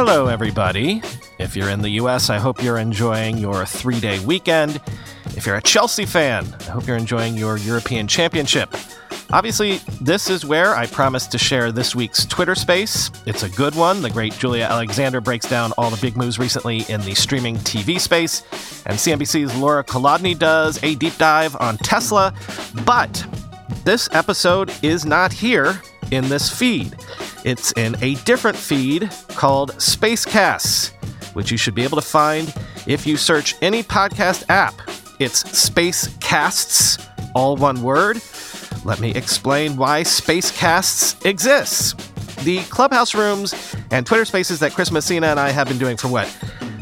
Hello, everybody. If you're in the US, I hope you're enjoying your three day weekend. If you're a Chelsea fan, I hope you're enjoying your European Championship. Obviously, this is where I promised to share this week's Twitter space. It's a good one. The great Julia Alexander breaks down all the big moves recently in the streaming TV space, and CNBC's Lora Kolodny does a deep dive on Tesla. But this episode is not here in this feed. It's in a different feed called Spacecasts, which you should be able to find if you search any podcast app. It's Spacecasts, all one word. Let me explain why Spacecasts exists. The clubhouse rooms and Twitter spaces that Chris Messina and I have been doing for what,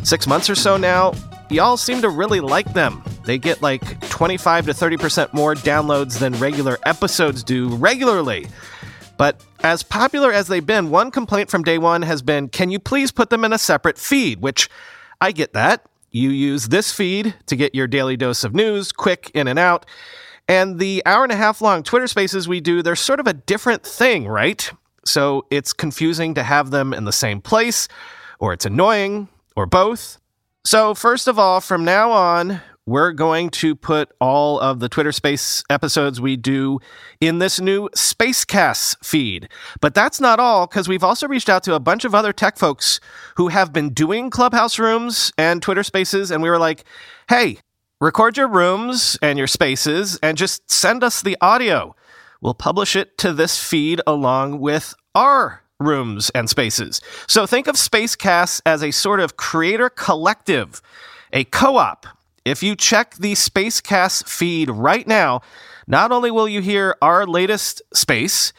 six months or so now, y'all seem to really like them. They get like 25 to 30% more downloads than regular episodes do regularly. But as popular as they've been, one complaint from day one has been can you please put them in a separate feed? Which I get that. You use this feed to get your daily dose of news, quick in and out. And the hour and a half long Twitter spaces we do, they're sort of a different thing, right? So it's confusing to have them in the same place, or it's annoying, or both. So, first of all, from now on, we're going to put all of the Twitter Space episodes we do in this new Spacecast feed. But that's not all, because we've also reached out to a bunch of other tech folks who have been doing Clubhouse rooms and Twitter Spaces, and we were like, hey, record your rooms and your spaces and just send us the audio. We'll publish it to this feed along with our rooms and spaces. So think of Spacecast as a sort of creator collective, a co op if you check the Spacecast feed right now, not only will you hear our latest space,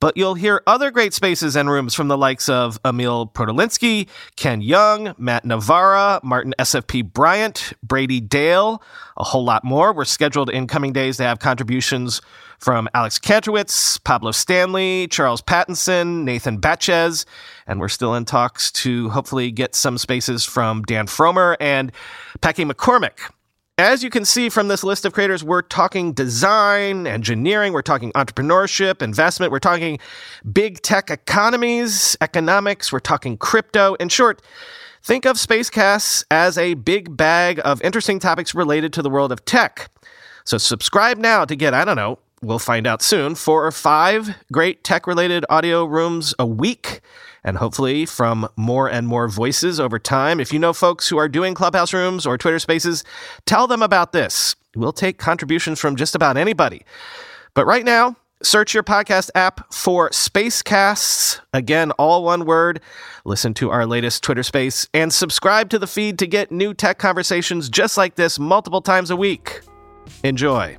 but you'll hear other great spaces and rooms from the likes of Emil Protalinski, Ken Yeung, Matt Navarra, Martin SFP Bryant, Brady Dale, a whole lot more. We're scheduled in coming days to have contributions from Alex Kantrowitz, Pablo Stanley, Charles Pattinson, Nathan Baschez, and we're still in talks to hopefully get some spaces from Dan Frommer and Packy McCormick. As you can see from this list of creators, we're talking design, engineering, we're talking entrepreneurship, investment, we're talking big tech economies, economics, we're talking crypto. In short, think of Spacecasts as a big bag of interesting topics related to the world of tech. So subscribe now to get, I don't know, we'll find out soon, four or five great tech related audio rooms a week. And hopefully, from more and more voices over time. If you know folks who are doing Clubhouse rooms or Twitter spaces, tell them about this. We'll take contributions from just about anybody. But right now, search your podcast app for Spacecasts. Again, all one word. Listen to our latest Twitter space and subscribe to the feed to get new tech conversations just like this multiple times a week. Enjoy.